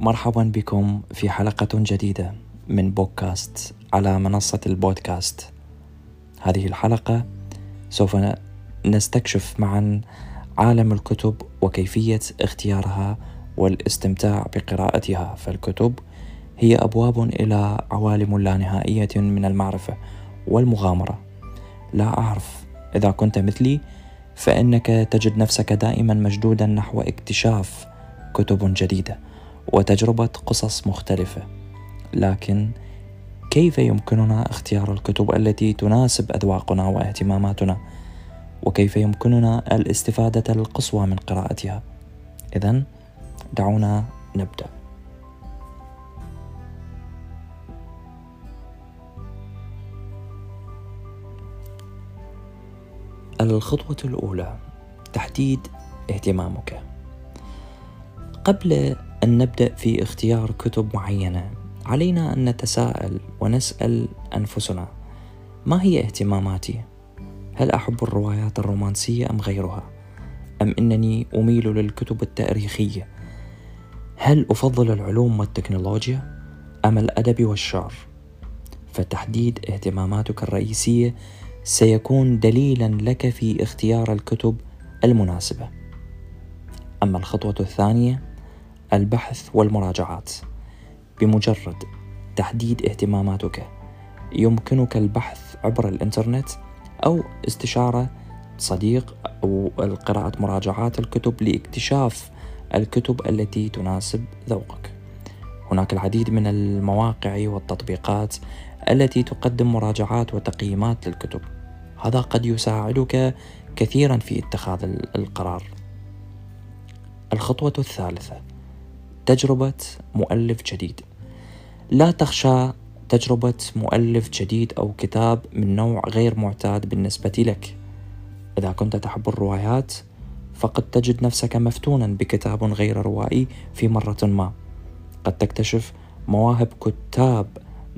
مرحبا بكم في حلقة جديدة من بودكاست على منصة البودكاست. هذه الحلقة سوف نستكشف معا عالم الكتب وكيفية اختيارها والاستمتاع بقراءتها، فالكتب هي أبواب إلى عوالم لا نهائية من المعرفة والمغامرة. لا أعرف إذا كنت مثلي فإنك تجد نفسك دائما مشدودا نحو اكتشاف كتب جديدة وتجربة قصص مختلفة. لكن كيف يمكننا اختيار الكتب التي تناسب أذواقنا واهتماماتنا؟ وكيف يمكننا الاستفادة القصوى من قراءتها؟ إذا دعونا نبدأ. الخطوة الأولى تحديد اهتمامك قبل أن نبدأ في اختيار كتب معينة علينا أن نتساءل ونسأل أنفسنا ما هي اهتماماتي؟ هل أحب الروايات الرومانسية أم غيرها؟ أم إنني أميل للكتب التاريخية؟ هل أفضل العلوم والتكنولوجيا أم الأدب والشعر؟ فتحديد اهتماماتك الرئيسية سيكون دليلا لك في اختيار الكتب المناسبة. أما الخطوة الثانية البحث والمراجعات. بمجرد تحديد اهتماماتك يمكنك البحث عبر الإنترنت أو استشارة صديق أو قراءه مراجعات الكتب لاكتشاف الكتب التي تناسب ذوقك. هناك العديد من المواقع والتطبيقات التي تقدم مراجعات وتقييمات للكتب. هذا قد يساعدك كثيرا في اتخاذ القرار. الخطوة الثالثة تجربة مؤلف جديد. لا تخشى تجربة مؤلف جديد أو كتاب من نوع غير معتاد بالنسبة لك. إذا كنت تحب الروايات فقد تجد نفسك مفتونا بكتاب غير روائي في مرة ما. قد تكتشف مواهب كتاب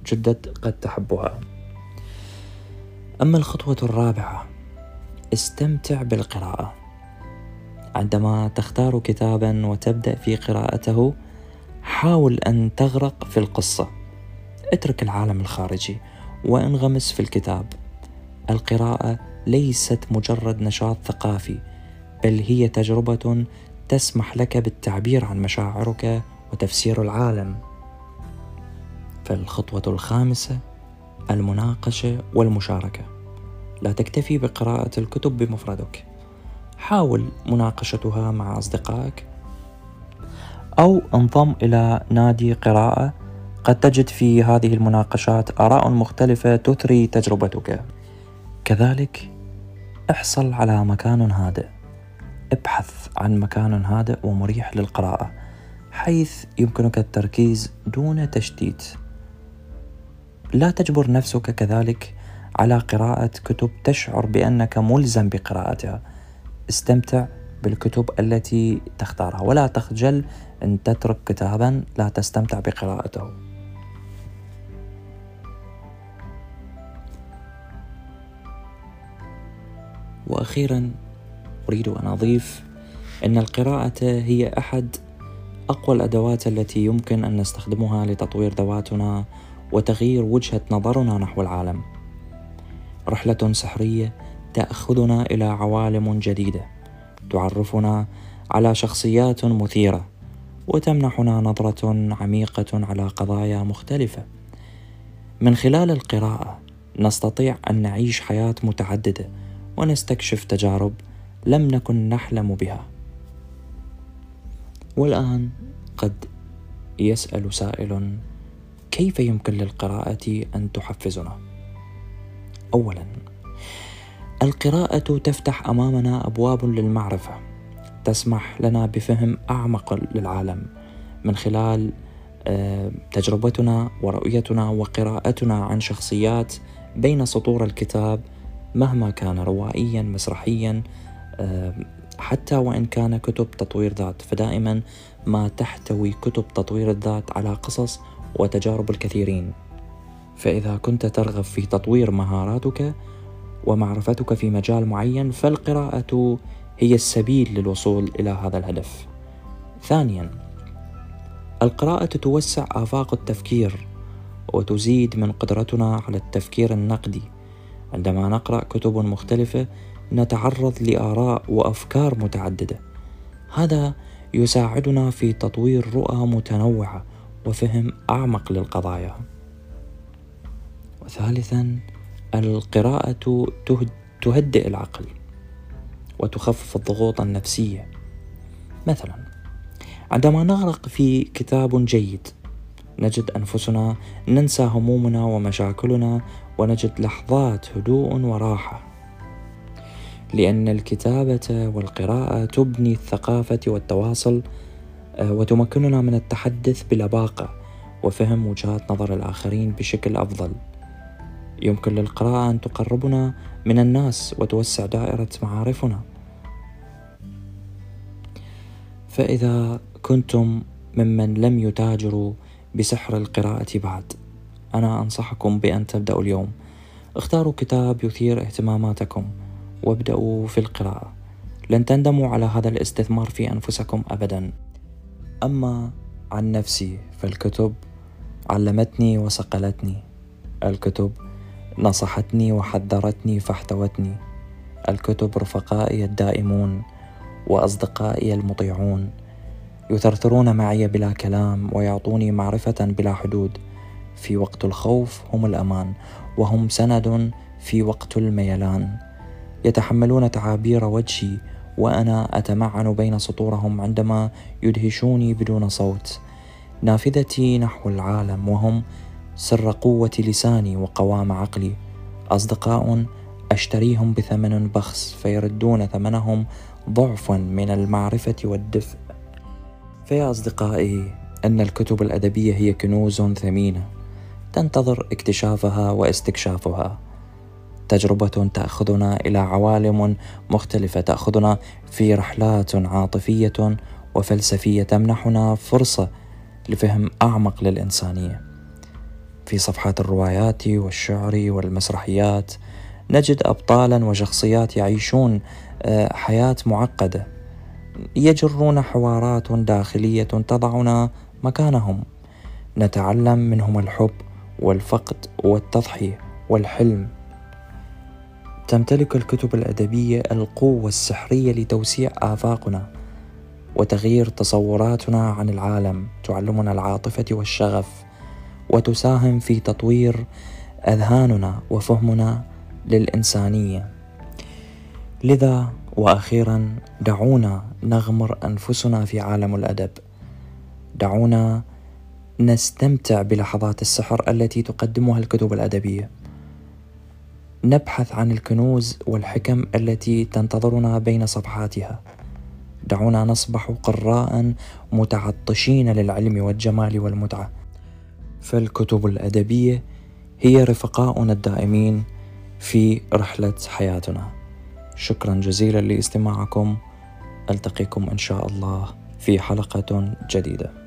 جدد قد تحبها. أما الخطوة الرابعة استمتع بالقراءة. عندما تختار كتابا وتبدأ في قراءته حاول أن تغرق في القصة. اترك العالم الخارجي وانغمس في الكتاب. القراءة ليست مجرد نشاط ثقافي بل هي تجربة تسمح لك بالتعبير عن مشاعرك وتفسير العالم. فالخطوة الخامسة المناقشة والمشاركة. لا تكتفي بقراءة الكتب بمفردك. حاول مناقشتها مع أصدقائك. أو انضم إلى نادي قراءة. قد تجد في هذه المناقشات آراء مختلفة تثري تجربتك. كذلك احصل على مكان هادئ. ابحث عن مكان هادئ ومريح للقراءة حيث يمكنك التركيز دون تشتيت. لا تجبر نفسك كذلك على قراءة كتب تشعر بأنك ملزم بقراءتها. استمتع بالكتب التي تختارها ولا تخجل أن تترك كتابا لا تستمتع بقراءته. وأخيرا أريد أن أضيف أن القراءة هي أحد أقوى الأدوات التي يمكن أن نستخدمها لتطوير ذواتنا وتغيير وجهة نظرنا نحو العالم. رحلة سحرية تأخذنا إلى عوالم جديدة تعرفنا على شخصيات مثيرة وتمنحنا نظرة عميقة على قضايا مختلفة. من خلال القراءة نستطيع أن نعيش حياة متعددة ونستكشف تجارب لم نكن نحلم بها. والآن قد يسأل سائل كيف يمكن للقراءة أن تحفزنا؟ اولا القراءة تفتح أمامنا أبواب للمعرفة تسمح لنا بفهم أعمق للعالم من خلال آه، تجربتنا ورؤيتنا وقراءتنا عن شخصيات بين سطور الكتاب مهما كان روائيا مسرحيا آه، حتى وإن كان كتب تطوير ذات. فدائما ما تحتوي كتب تطوير الذات على قصص وتجارب الكثيرين. فإذا كنت ترغب في تطوير مهاراتك ومعرفتك في مجال معين فالقراءة هي السبيل للوصول إلى هذا الهدف. ثانيا القراءة توسع آفاق التفكير وتزيد من قدرتنا على التفكير النقدي. عندما نقرأ كتب مختلفة نتعرض لآراء وأفكار متعددة. هذا يساعدنا في تطوير رؤى متنوعة وفهم أعمق للقضايا. وثالثا القراءة تهدئ العقل وتخفف الضغوط النفسية. مثلا عندما نغرق في كتاب جيد نجد أنفسنا ننسى همومنا ومشاكلنا ونجد لحظات هدوء وراحة. لأن الكتابة والقراءة تبني الثقافة والتواصل وتمكننا من التحدث بلباقة وفهم وجهات نظر الآخرين بشكل أفضل. يمكن للقراءة أن تقربنا من الناس وتوسع دائرة معارفنا. فإذا كنتم ممن لم يتاجروا بسحر القراءة بعد أنا أنصحكم بأن تبدأوا اليوم. اختاروا كتاب يثير اهتماماتكم وابدأوا في القراءة. لن تندموا على هذا الاستثمار في أنفسكم أبدا. أما عن نفسي فالكتب علمتني وصقلتني. الكتب نصحتني وحذرتني فاحتوتني. الكتب رفقائي الدائمون وأصدقائي المطيعون. يثرثرون معي بلا كلام ويعطوني معرفة بلا حدود. في وقت الخوف هم الأمان وهم سند في وقت الميلان. يتحملون تعابير وجهي وأنا أتمعن بين سطورهم عندما يدهشوني بدون صوت. نافذتي نحو العالم وهم سر قوة لساني وقوام عقلي. أصدقاء أشتريهم بثمن بخس فيردون ثمنهم ضعفا من المعرفة والدفء. فيا أصدقائي أن الكتب الأدبية هي كنوز ثمينة تنتظر اكتشافها واستكشافها. تجربة تأخذنا إلى عوالم مختلفة تأخذنا في رحلات عاطفية وفلسفية تمنحنا فرصة لفهم أعمق للإنسانية في صفحات الروايات والشعر والمسرحيات نجد ابطالا وشخصيات يعيشون آه، حياة معقدة. يجرون حوارات داخلية تضعنا مكانهم. نتعلم منهم الحب والفقد والتضحية والحلم. تمتلك الكتب الأدبية القوة السحرية لتوسيع آفاقنا وتغيير تصوراتنا عن العالم تعلمنا العاطفة والشغف وتساهم في تطوير أذهاننا وفهمنا للإنسانية. لذا وأخيرا دعونا نغمر أنفسنا في عالم الأدب. دعونا نستمتع بلحظات السحر التي تقدمها الكتب الأدبية. نبحث عن الكنوز والحكم التي تنتظرنا بين صفحاتها. دعونا نصبح قراء متعطشين للعلم والجمال والمتعة. فالكتب الأدبية هي رفقاؤنا الدائمين في رحلة حياتنا. شكرا جزيلا لاستماعكم. ألتقيكم إن شاء الله في حلقة جديدة.